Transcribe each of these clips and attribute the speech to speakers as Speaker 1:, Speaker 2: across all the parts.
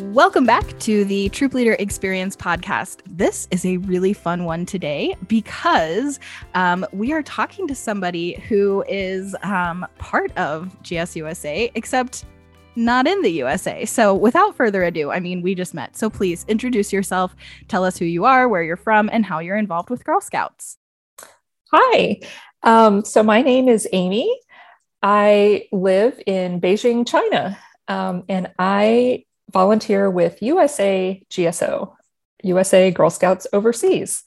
Speaker 1: Welcome back to the Troop Leader Experience podcast. This is a really fun one today because um, we are talking to somebody who is um, part of GSUSA, except not in the USA. So, without further ado, I mean, we just met. So, please introduce yourself, tell us who you are, where you're from, and how you're involved with Girl Scouts.
Speaker 2: Hi. Um, so, my name is Amy. I live in Beijing, China, um, and I volunteer with USA GSO, USA Girl Scouts Overseas.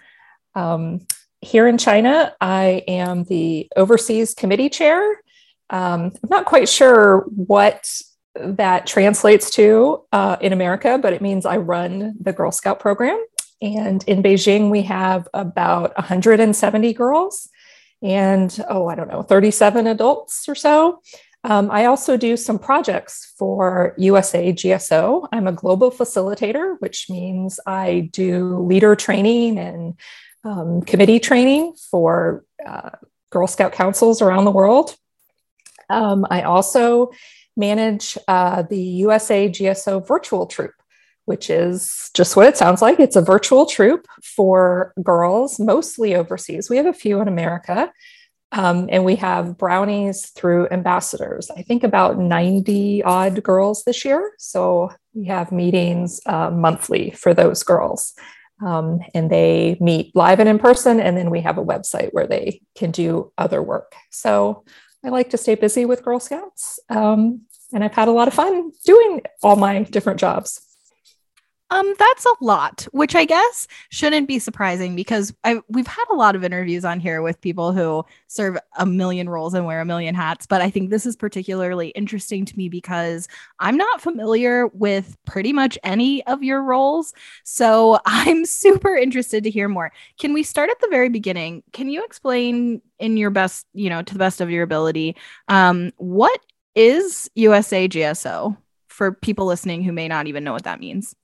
Speaker 2: Um, here in China, I am the Overseas Committee Chair. Um, I'm not quite sure what that translates to uh, in America, but it means I run the Girl Scout program. And in Beijing, we have about 170 girls and, oh, I don't know, 37 adults or so. Um, I also do some projects for USA GSO. I'm a global facilitator, which means I do leader training and um, committee training for uh, Girl Scout councils around the world. Um, I also manage uh, the USA GSO virtual troop, which is just what it sounds like. It's a virtual troop for girls, mostly overseas. We have a few in America. Um, and we have brownies through ambassadors. I think about 90 odd girls this year. So we have meetings uh, monthly for those girls. Um, and they meet live and in person. And then we have a website where they can do other work. So I like to stay busy with Girl Scouts. Um, and I've had a lot of fun doing all my different jobs.
Speaker 1: Um, that's a lot, which I guess shouldn't be surprising because I, we've had a lot of interviews on here with people who serve a million roles and wear a million hats. But I think this is particularly interesting to me because I'm not familiar with pretty much any of your roles. So I'm super interested to hear more. Can we start at the very beginning? Can you explain in your best, you know, to the best of your ability, um, what is USA GSO for people listening who may not even know what that means?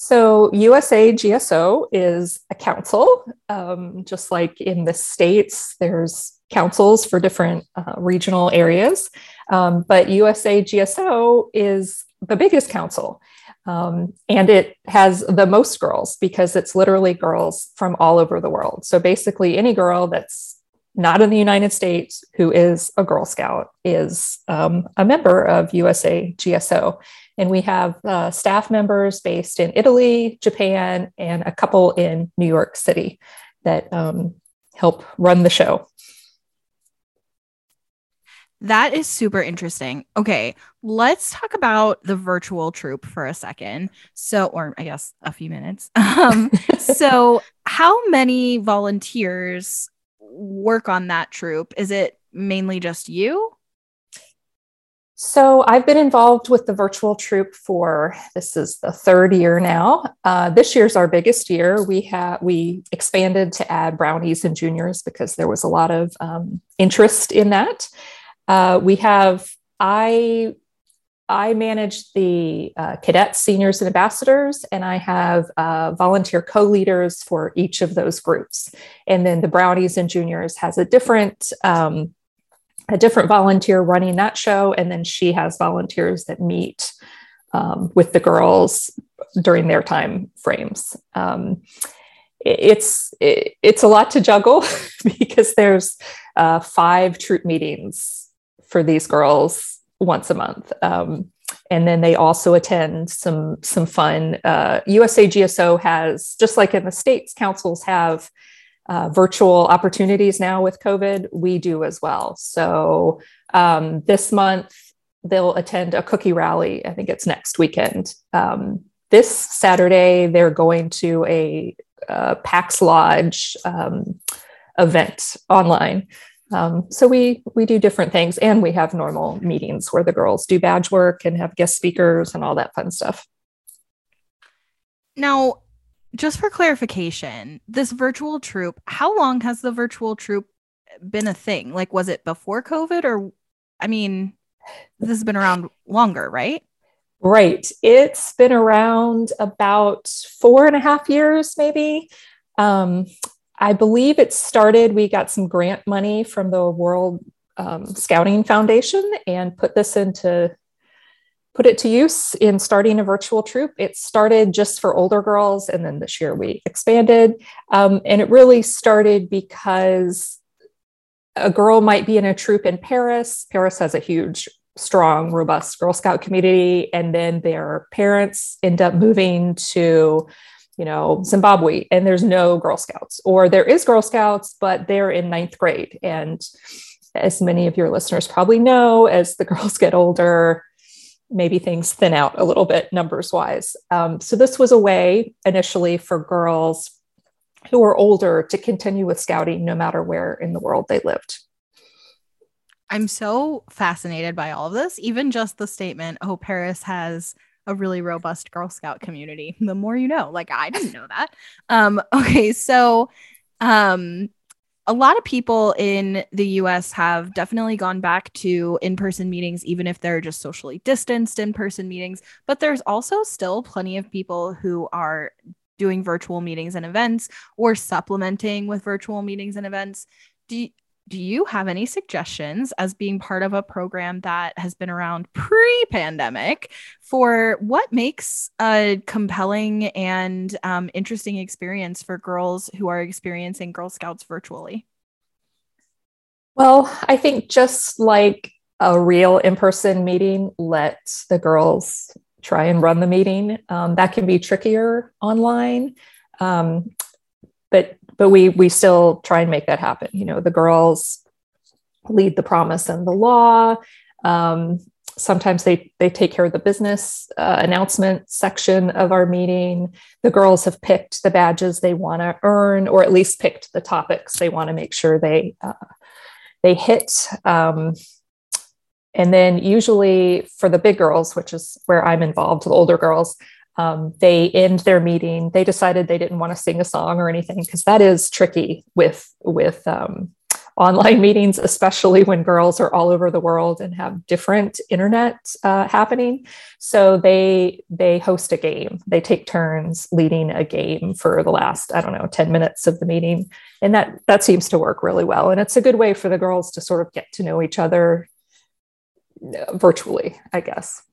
Speaker 2: So, USA GSO is a council, um, just like in the States, there's councils for different uh, regional areas. Um, but USA GSO is the biggest council. Um, and it has the most girls because it's literally girls from all over the world. So, basically, any girl that's not in the United States who is a Girl Scout is um, a member of USA GSO. And we have uh, staff members based in Italy, Japan, and a couple in New York City that um, help run the show.
Speaker 1: That is super interesting. Okay, let's talk about the virtual troop for a second. So, or I guess a few minutes. Um, so, how many volunteers work on that troop? Is it mainly just you?
Speaker 2: So I've been involved with the virtual troop for this is the third year now. Uh, this year's our biggest year. We have we expanded to add brownies and juniors because there was a lot of um, interest in that. Uh, we have I I manage the uh, Cadettes, seniors, and ambassadors, and I have uh, volunteer co leaders for each of those groups. And then the Brownies and Juniors has a different um, a different volunteer running that show, and then she has volunteers that meet um, with the girls during their time frames. Um, it's it, it's a lot to juggle because there's uh, five troop meetings for these girls once a month. Um, and then they also attend some some fun. Uh, USA GSO has just like in the states, councils have uh, virtual opportunities now with COVID, we do as well. So um, this month, they'll attend a cookie rally. I think it's next weekend. Um, this Saturday, they're going to a, a PAX Lodge um, event online. Um, so we we do different things, and we have normal meetings where the girls do badge work and have guest speakers and all that fun stuff.
Speaker 1: Now, just for clarification, this virtual troop, how long has the virtual troop been a thing? Like, was it before COVID or, I mean, this has been around longer, right?
Speaker 2: Right. It's been around about four and a half years, maybe. Um, I believe it started, we got some grant money from the World um, Scouting Foundation and put this into put it to use in starting a virtual troop. It started just for older girls, and then this year we expanded. Um, and it really started because a girl might be in a troop in Paris. Paris has a huge, strong, robust Girl Scout community, and then their parents end up moving to you know, Zimbabwe, and there's no Girl Scouts, or there is Girl Scouts, but they're in ninth grade. And as many of your listeners probably know, as the girls get older, maybe things thin out a little bit numbers wise. Um, so this was a way initially for girls who are older to continue with scouting no matter where in the world they lived.
Speaker 1: I'm so fascinated by all of this, even just the statement, oh, Paris has a really robust Girl Scout community. The more you know. Like I didn't know that. Um, okay, so um a lot of people in the US have definitely gone back to in person meetings, even if they're just socially distanced in person meetings. But there's also still plenty of people who are doing virtual meetings and events or supplementing with virtual meetings and events. Do, do you have any suggestions as being part of a program that has been around pre pandemic for what makes a compelling and um, interesting experience for girls who are experiencing Girl Scouts virtually?
Speaker 2: Well, I think just like a real in person meeting, let the girls try and run the meeting. Um, that can be trickier online. Um, but but we we still try and make that happen. You know, the girls lead the promise and the law. Um, sometimes they they take care of the business uh, announcement section of our meeting. The girls have picked the badges they want to earn, or at least picked the topics they want to make sure they uh, they hit. Um, and then usually for the big girls, which is where I'm involved, the older girls, um, they end their meeting. They decided they didn't want to sing a song or anything because that is tricky with with um, online meetings, especially when girls are all over the world and have different internet uh, happening. So they they host a game. They take turns leading a game for the last I don't know ten minutes of the meeting, and that that seems to work really well. And it's a good way for the girls to sort of get to know each other uh, virtually, I guess.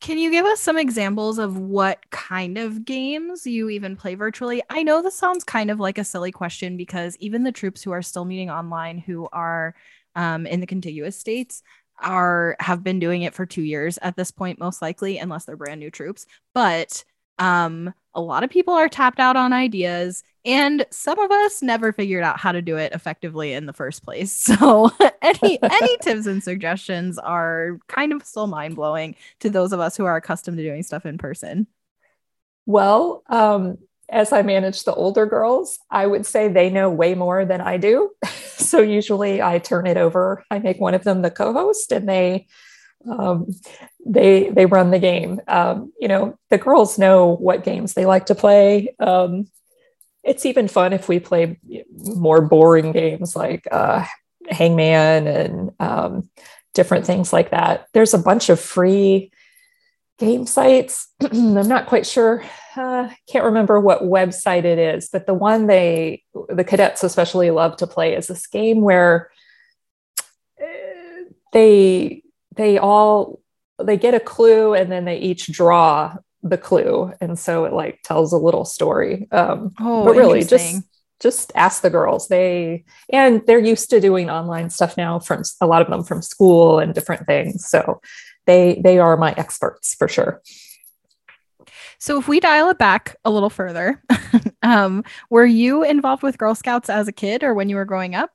Speaker 1: Can you give us some examples of what kind of games you even play virtually? I know this sounds kind of like a silly question because even the troops who are still meeting online who are um, in the contiguous states are have been doing it for two years at this point, most likely, unless they're brand new troops. But um, a lot of people are tapped out on ideas, and some of us never figured out how to do it effectively in the first place. So, any any tips and suggestions are kind of still mind blowing to those of us who are accustomed to doing stuff in person.
Speaker 2: Well, um, as I manage the older girls, I would say they know way more than I do. so usually I turn it over. I make one of them the co-host, and they um, they they run the game. Um, you know, the girls know what games they like to play. Um, it's even fun if we play more boring games like uh, Hangman and um, different things like that. There's a bunch of free game sites. I'm not quite sure. Uh, can't remember what website it is, but the one they the Cadettes especially love to play is this game where uh, they they all they get a clue and then they each draw the clue and so it like tells a little story um oh, but really just just ask the girls. They and they're used to doing online stuff now from a lot of them from school and different things. So they they are my experts for sure.
Speaker 1: So if we dial it back a little further um were you involved with girl scouts as a kid or when you were growing up?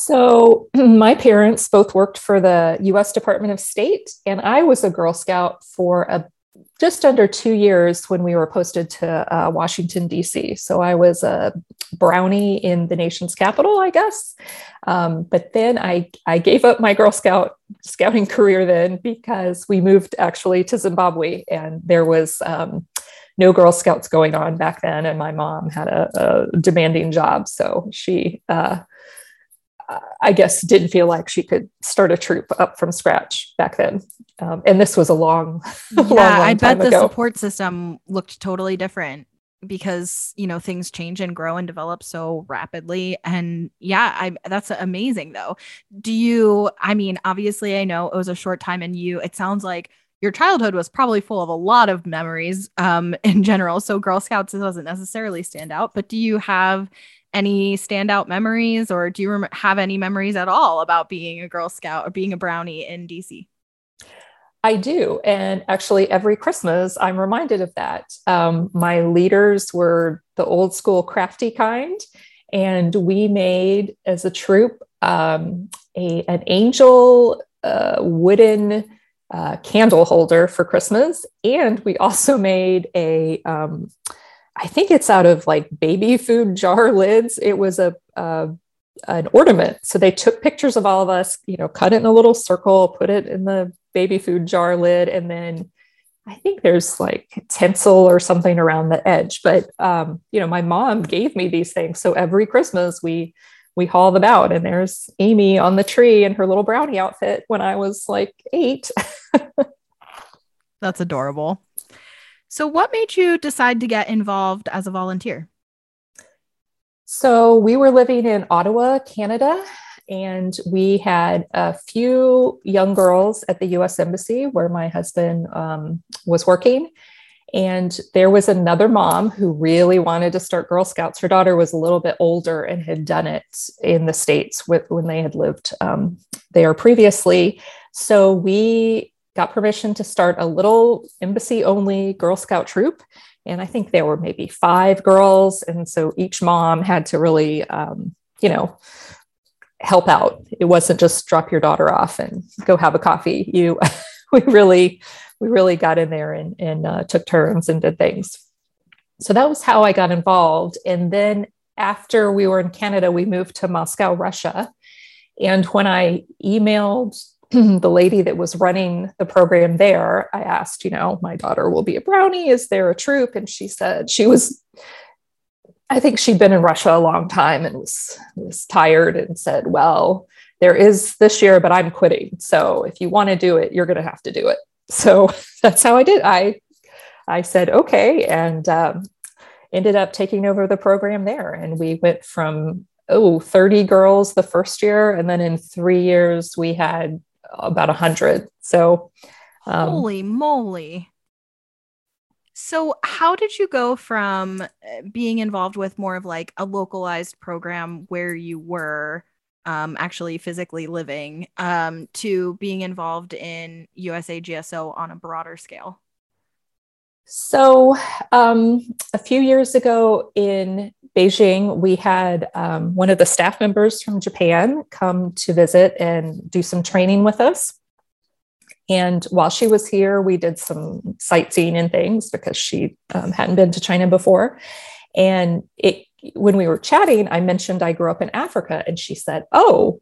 Speaker 2: So, my parents both worked for the US Department of State, and I was a Girl Scout for a just under two years when we were posted to uh, Washington, D.C. So, I was a brownie in the nation's capital, I guess. Um, but then I, I gave up my Girl Scout scouting career then because we moved actually to Zimbabwe, and there was um, no Girl Scouts going on back then, and my mom had a, a demanding job, so she uh, I guess didn't feel like she could start a troop up from scratch back then. Um, and this was a long,
Speaker 1: yeah, long, long I bet the ago. support system looked totally different. because you know things change and grow and develop so rapidly and yeah i that's amazing though do you i mean obviously i know it was a short time and you it sounds like your childhood was probably full of a lot of memories um in general so girl scouts doesn't necessarily stand out but do you have any standout memories or do you rem- have any memories at all about being a girl scout or being a brownie in dc
Speaker 2: I do. And actually, every Christmas, I'm reminded of that. Um, my leaders were the old school crafty kind. And we made, as a troop, um, a, an angel uh, wooden uh, candle holder for Christmas. And we also made a, um, I think it's out of like baby food jar lids. It was a, an ornament. So they took pictures of all of us, you know, cut it in a little circle, put it in the baby food jar lid, and then I think there's like tinsel or something around the edge. But um, you know, my mom gave me these things. So every Christmas we we haul them out, and there's Amy on the tree in her little brownie outfit when I was like eight.
Speaker 1: That's adorable. So, what made you decide to get involved as a volunteer?
Speaker 2: So, we were living in Ottawa, Canada, and we had a few young girls at the US Embassy where my husband um, was working. And there was another mom who really wanted to start Girl Scouts. Her daughter was a little bit older and had done it in the States with, when they had lived um, there previously. So we got permission to start a little embassy only Girl Scout troop. And I think there were maybe five girls. And so each mom had to really, um, you know, help out. It wasn't just drop your daughter off and go have a coffee. You, we really, we really got in there and, and uh, took turns and did things. So that was how I got involved. And then after we were in Canada, we moved to Moscow, Russia. And when I emailed the lady that was running the program there, I asked, you know, my daughter will be a brownie. Is there a troop? And she said she was I think she'd been in Russia a long time and was was tired and said, "Well, there is this year, but I'm quitting. So if you want to do it, you're going to have to do it." So that's how I did. I I said okay, and um, ended up taking over the program there. And we went from oh 30 girls the first year, and then in three years we had about 100. So
Speaker 1: um, holy moly! So, how did you go from uh, being involved with more of like a localized program where you were um, actually physically living um, to being involved in USA GSO on a broader scale?
Speaker 2: So, um, a few years ago in Beijing, we had um, one of the staff members from Japan come to visit and do some training with us. And while she was here, we did some sightseeing and things because she um, hadn't been to China before. And it, when we were chatting, I mentioned I grew up in Africa, and she said, "Oh,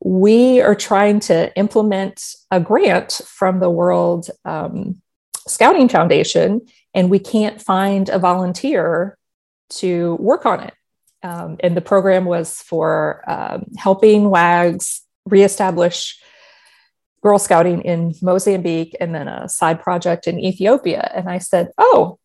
Speaker 2: we are trying to implement a grant from the World um, Scouting Foundation, and we can't find a volunteer to work on it." Um, and the program was for um, helping WAGGGS reestablish Girl Scouting in Mozambique and then a side project in Ethiopia. And I said, Oh,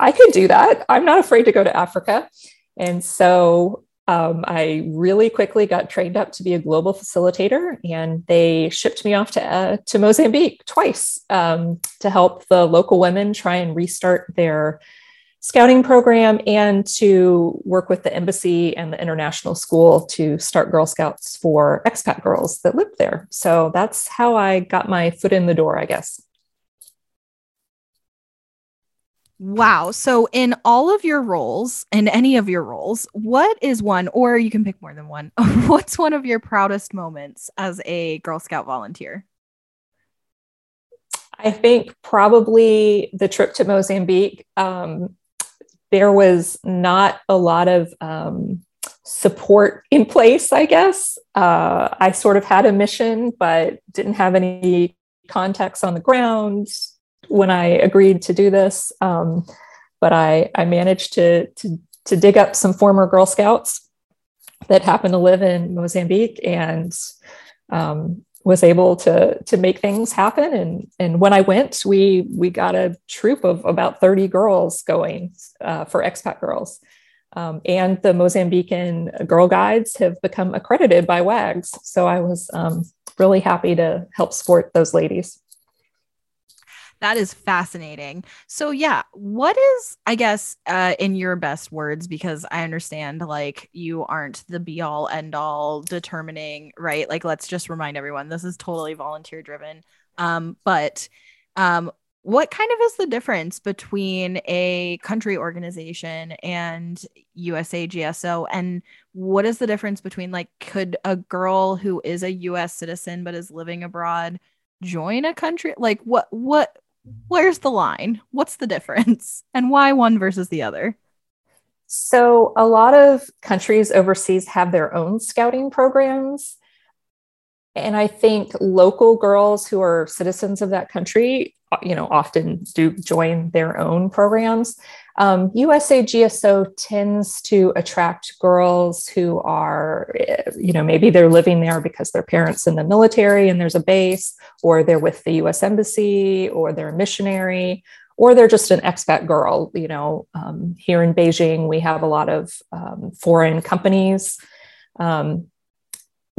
Speaker 2: I could do that. I'm not afraid to go to Africa. And so um, I really quickly got trained up to be a global facilitator, and they shipped me off to, uh, to Mozambique twice um, to help the local women try and restart their scouting program and to work with the embassy and the international school to start Girl Scouts for expat girls that lived there. So that's how I got my foot in the door, I guess.
Speaker 1: Wow. So, in all of your roles, in any of your roles, what is one, or you can pick more than one, what's one of your proudest moments as a Girl Scout volunteer?
Speaker 2: I think probably the trip to Mozambique. Um, there was not a lot of um, support in place, I guess. Uh, I sort of had a mission, but didn't have any contacts on the ground when I agreed to do this. Um, but I, I managed to, to, to dig up some former Girl Scouts that happened to live in Mozambique and um, was able to to make things happen. And and when I went, we we got a troop of about 30 girls going uh, for expat girls. Um, and the Mozambican Girl Guides have become accredited by WAGGGS. So I was um, really happy to help support those ladies.
Speaker 1: That is fascinating. So yeah, what is I guess uh in your best words because I understand like you aren't the be all end all determining, right? Like let's just remind everyone this is totally volunteer driven. Um but um what kind of is the difference between a country organization and USA GSO and what is the difference between like could a girl who is a US citizen but is living abroad join a country like what what where's the line? What's the difference? And why one versus the other?
Speaker 2: So a lot of countries overseas have their own scouting programs and i think local girls who are citizens of that country you know often do join their own programs. Um, usa gso tends to attract girls who are you know maybe they're living there because their parents in the military and there's a base or they're with the us embassy or they're a missionary or they're just an expat girl you know um, here in beijing we have a lot of um, foreign companies. Um,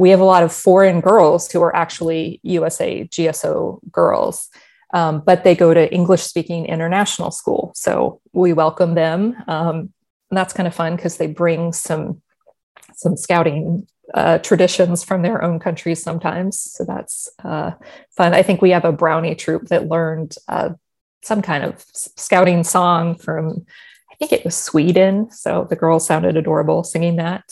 Speaker 2: we have a lot of foreign girls who are actually USA GSO girls, um, but they go to English speaking international school. So we welcome them. Um, and that's kind of fun because they bring some, some scouting uh, traditions from their own countries sometimes. So that's uh, fun. I think we have a brownie troop that learned uh, some kind of scouting song from, I think it was Sweden. So the girls sounded adorable singing that.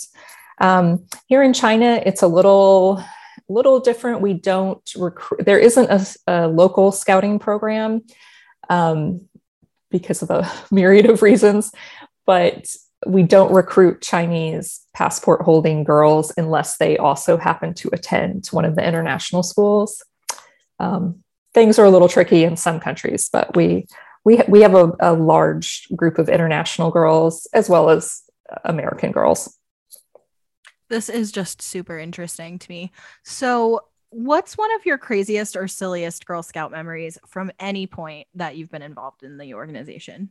Speaker 2: Um, here in China, it's a little little different. We don't recruit. There isn't a, a local scouting program um, because of a myriad of reasons, but we don't recruit Chinese passport holding girls unless they also happen to attend one of the international schools. Um, things are a little tricky in some countries, but we we we have a, a large group of international girls as well as American girls.
Speaker 1: This is just super interesting to me. So, what's one of your craziest or silliest Girl Scout memories from any point that you've been involved in the organization?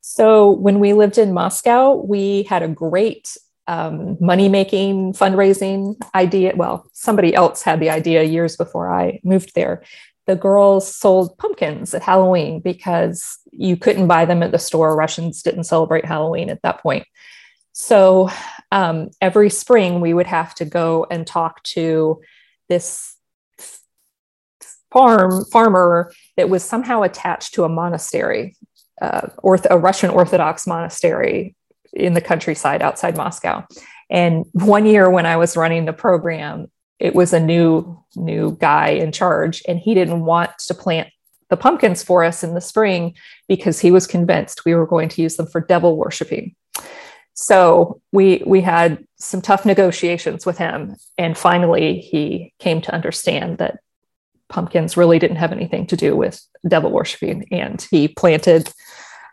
Speaker 2: So, when we lived in Moscow, we had a great um, money making fundraising idea. Well, somebody else had the idea years before I moved there. The girls sold pumpkins at Halloween because you couldn't buy them at the store. Russians didn't celebrate Halloween at that point. So um, every spring we would have to go and talk to this farm farmer that was somehow attached to a monastery, uh, orth- a Russian Orthodox monastery in the countryside outside Moscow. And one year when I was running the program, it was a new new guy in charge, and he didn't want to plant the pumpkins for us in the spring because he was convinced we were going to use them for devil worshiping. So we we had some tough negotiations with him, and finally he came to understand that pumpkins really didn't have anything to do with devil worshiping, and he planted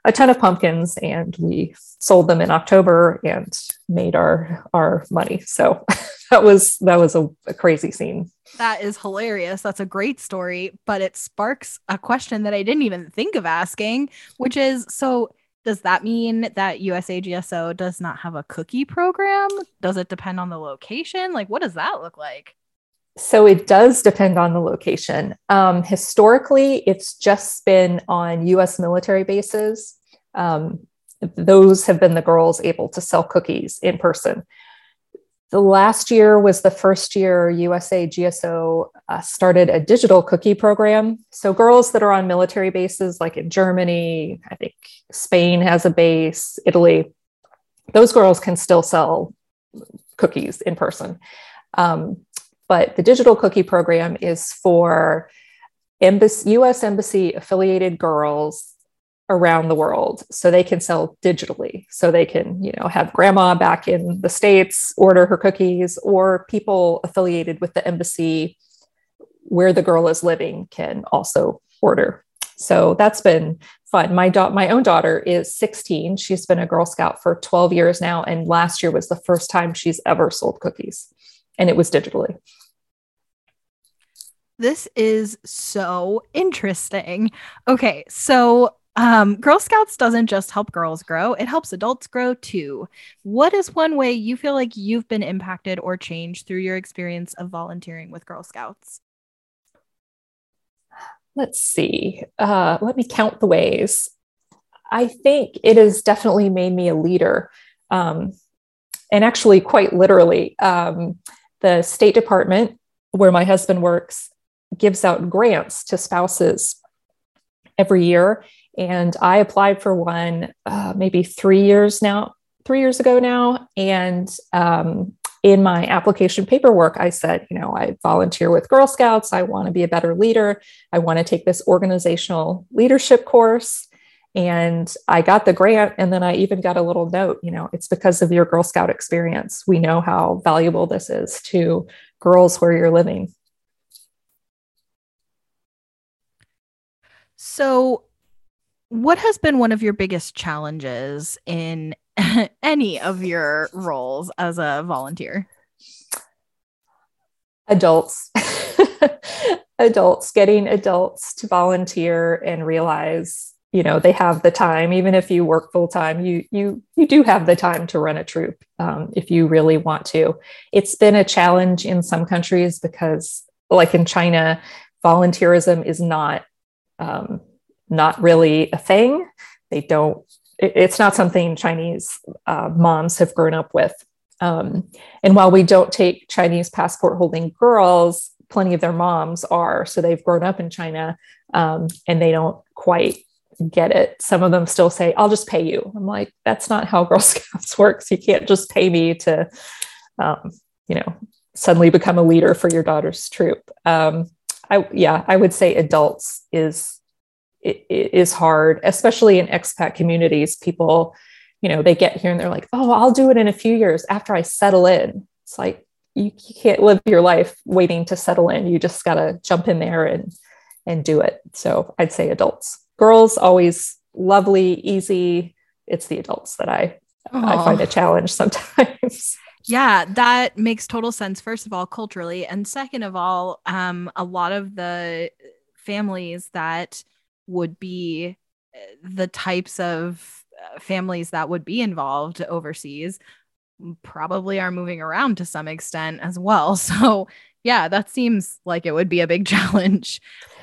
Speaker 2: a ton of pumpkins, and we sold them in October and made our our money. So that was that was a, a crazy scene.
Speaker 1: That is hilarious. That's a great story, but it sparks a question that I didn't even think of asking, which is so does that mean that USAGSO does not have a cookie program? Does it depend on the location? Like, what does that look like?
Speaker 2: So it does depend on the location. Um, historically, it's just been on US military bases. Um, those have been the girls able to sell cookies in person. The last year was the first year USA GSO uh, started a digital cookie program. So, girls that are on military bases, like in Germany, I think Spain has a base, Italy, those girls can still sell cookies in person. Um, but the digital cookie program is for embassy, US embassy affiliated girls around the world so they can sell digitally so they can you know have grandma back in the states order her cookies or people affiliated with the embassy where the girl is living can also order. So that's been fun. My da- my own daughter is 16 she's been a girl scout for 12 years now and last year was the first time she's ever sold cookies and it was digitally.
Speaker 1: This is so interesting. Okay, so um, Girl Scouts doesn't just help girls grow, it helps adults grow too. What is one way you feel like you've been impacted or changed through your experience of volunteering with Girl Scouts?
Speaker 2: Let's see. Uh, let me count the ways. I think it has definitely made me a leader. Um, and actually, quite literally, um, the State Department, where my husband works, gives out grants to spouses every year. And I applied for one uh, maybe three years now, three years ago now. And um, in my application paperwork, I said, you know, I volunteer with Girl Scouts. I want to be a better leader. I want to take this organizational leadership course. And I got the grant. And then I even got a little note, you know, it's because of your Girl Scout experience. We know how valuable this is to girls where you're living.
Speaker 1: So, what has been one of your biggest challenges in any of your roles as a volunteer?
Speaker 2: Adults. adults, getting adults to volunteer and realize you know they have the time even if you work full time you you you do have the time to run a troop um, if you really want to it's been a challenge in some countries because like in china volunteerism is not um, not really a thing they don't it's not something chinese uh, moms have grown up with um, and while we don't take chinese passport holding girls plenty of their moms are so they've grown up in china um, and they don't quite get it. Some of them still say, I'll just pay you. I'm like, that's not how Girl Scouts works. You can't just pay me to, um, you know, suddenly become a leader for your daughter's troop. Um, I, yeah, I would say adults is, it, it is hard, especially in expat communities. People, you know, they get here and they're like, oh, I'll do it in a few years after I settle in. It's like, you, you can't live your life waiting to settle in. You just got to jump in there and, and do it. So I'd say adults girls always lovely, easy. It's the adults that I Aww. I find a challenge sometimes.
Speaker 1: Yeah, that makes total sense. First of all, culturally, and second of all, um, a lot of the families that would be uh, the types of uh, families that would be involved overseas probably are moving around to some extent as well. So, yeah, that seems like it would be a big challenge.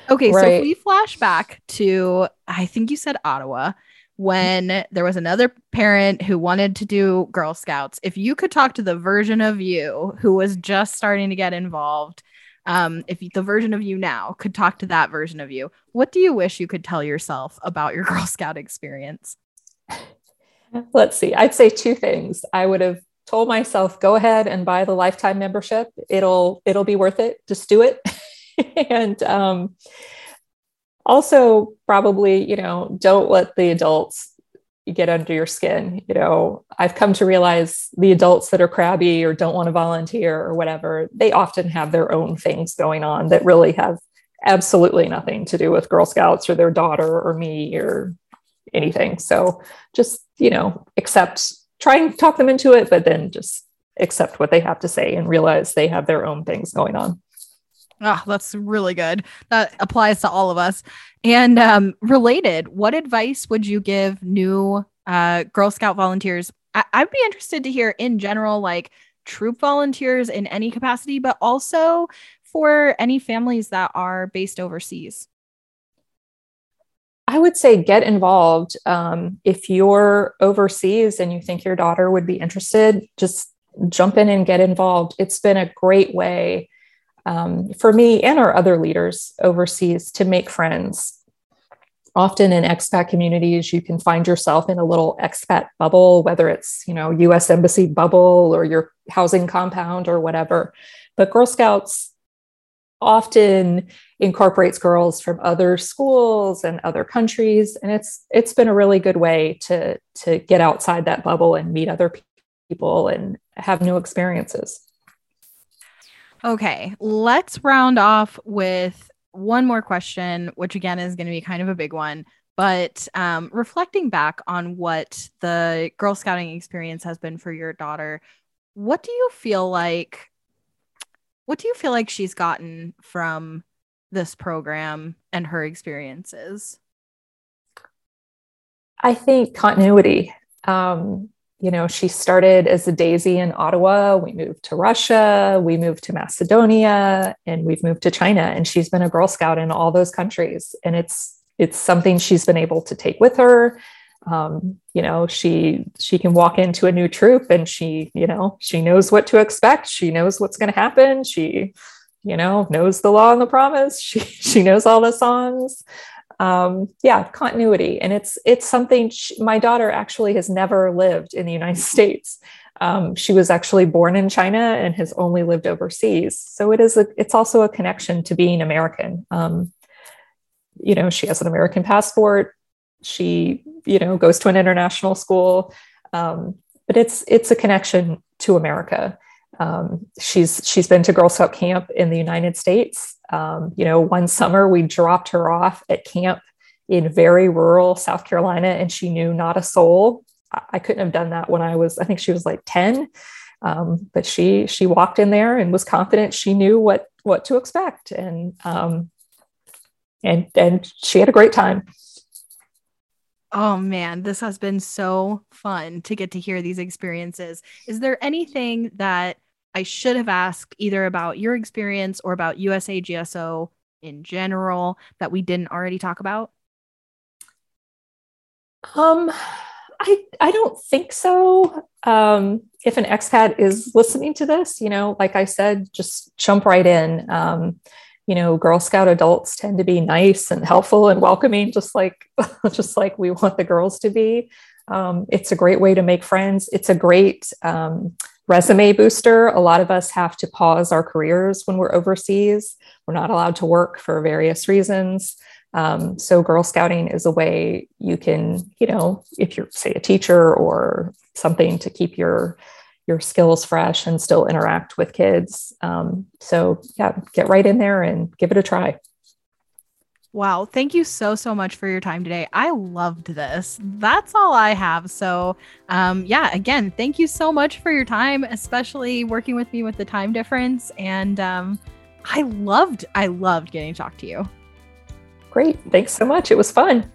Speaker 1: Okay, right. so if we flash back to, I think you said Ottawa, when there was another parent who wanted to do Girl Scouts. If you could talk to the version of you who was just starting to get involved, um, if the version of you now could talk to that version of you, what do you wish you could tell yourself about your Girl Scout experience?
Speaker 2: Let's see. I'd say two things. I would have told myself, go ahead and buy the lifetime membership. It'll it'll be worth it. Just do it. and um, also probably you know don't let the adults get under your skin you know? I've come to realize the adults that are crabby or don't want to volunteer or whatever they often have their own things going on that really have absolutely nothing to do with girl scouts or their daughter or me or anything. So just you know accept try and talk them into it but then just accept what they have to say and realize they have their own things going on
Speaker 1: Oh, that's really good. That applies to all of us. And um, related, what advice would you give new uh, Girl Scout volunteers? I- I'd be interested to hear in general, like troop volunteers in any capacity, but also for any families that are based overseas.
Speaker 2: I would say get involved. Um, if you're overseas and you think your daughter would be interested, just jump in and get involved. It's been a great way um, for me and our other leaders overseas to make friends. Often in expat communities, you can find yourself in a little expat bubble, whether it's you know U.S. Embassy bubble or your housing compound or whatever. But Girl Scouts often incorporates girls from other schools and other countries, and it's it's been a really good way to to get outside that bubble and meet other people and have new experiences.
Speaker 1: Okay, let's round off with one more question, which again is going to be kind of a big one. But um, reflecting back on what the Girl Scouting experience has been for your daughter, what do you feel like? What do you feel like she's gotten from this program and her experiences?
Speaker 2: I think continuity. Um, you know, she started as a daisy in Ottawa. We moved to Russia, we moved to Macedonia, and we've moved to China. And she's been a Girl Scout in all those countries. And it's it's something she's been able to take with her. Um, you know, she she can walk into a new troop and she, you know, she knows what to expect. She knows what's going to happen. She, you know, knows the law and the promise. She she knows all the songs um, yeah, continuity. And it's it's something she, my daughter actually has never lived in the United States. Um, she was actually born in China and has only lived overseas. So it is a, it's also a connection to being American. Um, you know, she has an American passport. She, you know, goes to an international school. Um, but it's it's a connection to America. Um, she's she's been to Girl Scout camp in the United States. Um, you know, one summer we dropped her off at camp in very rural South Carolina, and she knew not a soul. I couldn't have done that when I was, I think she was like 10. Um, but she she walked in there and was confident she knew what what to expect. And um, and and she had a great time.
Speaker 1: Oh man, this has been so fun to get to hear these experiences. Is there anything that I should have asked either about your experience or about USA GSO in general that we didn't already talk about?
Speaker 2: Um, I I don't think so. Um, if an expat is listening to this, you know, like I said, just jump right in. Um, you know, Girl Scout adults tend to be nice and helpful and welcoming, just like just like we want the girls to be. Um, it's a great way to make friends. It's a great um, resume booster. A lot of us have to pause our careers when we're overseas. We're not allowed to work for various reasons. Um, so Girl Scouting is a way you can, you know, if you're say a teacher or something to keep your your skills fresh and still interact with kids. Um, so yeah, get right in there and give it a try.
Speaker 1: Wow. Thank you so, so much for your time today. I loved this. That's all I have. So, um, yeah, again, thank you so much for your time, especially working with me with the time difference. And um, I loved, I loved getting to talk to you.
Speaker 2: Great. Thanks so much. It was fun.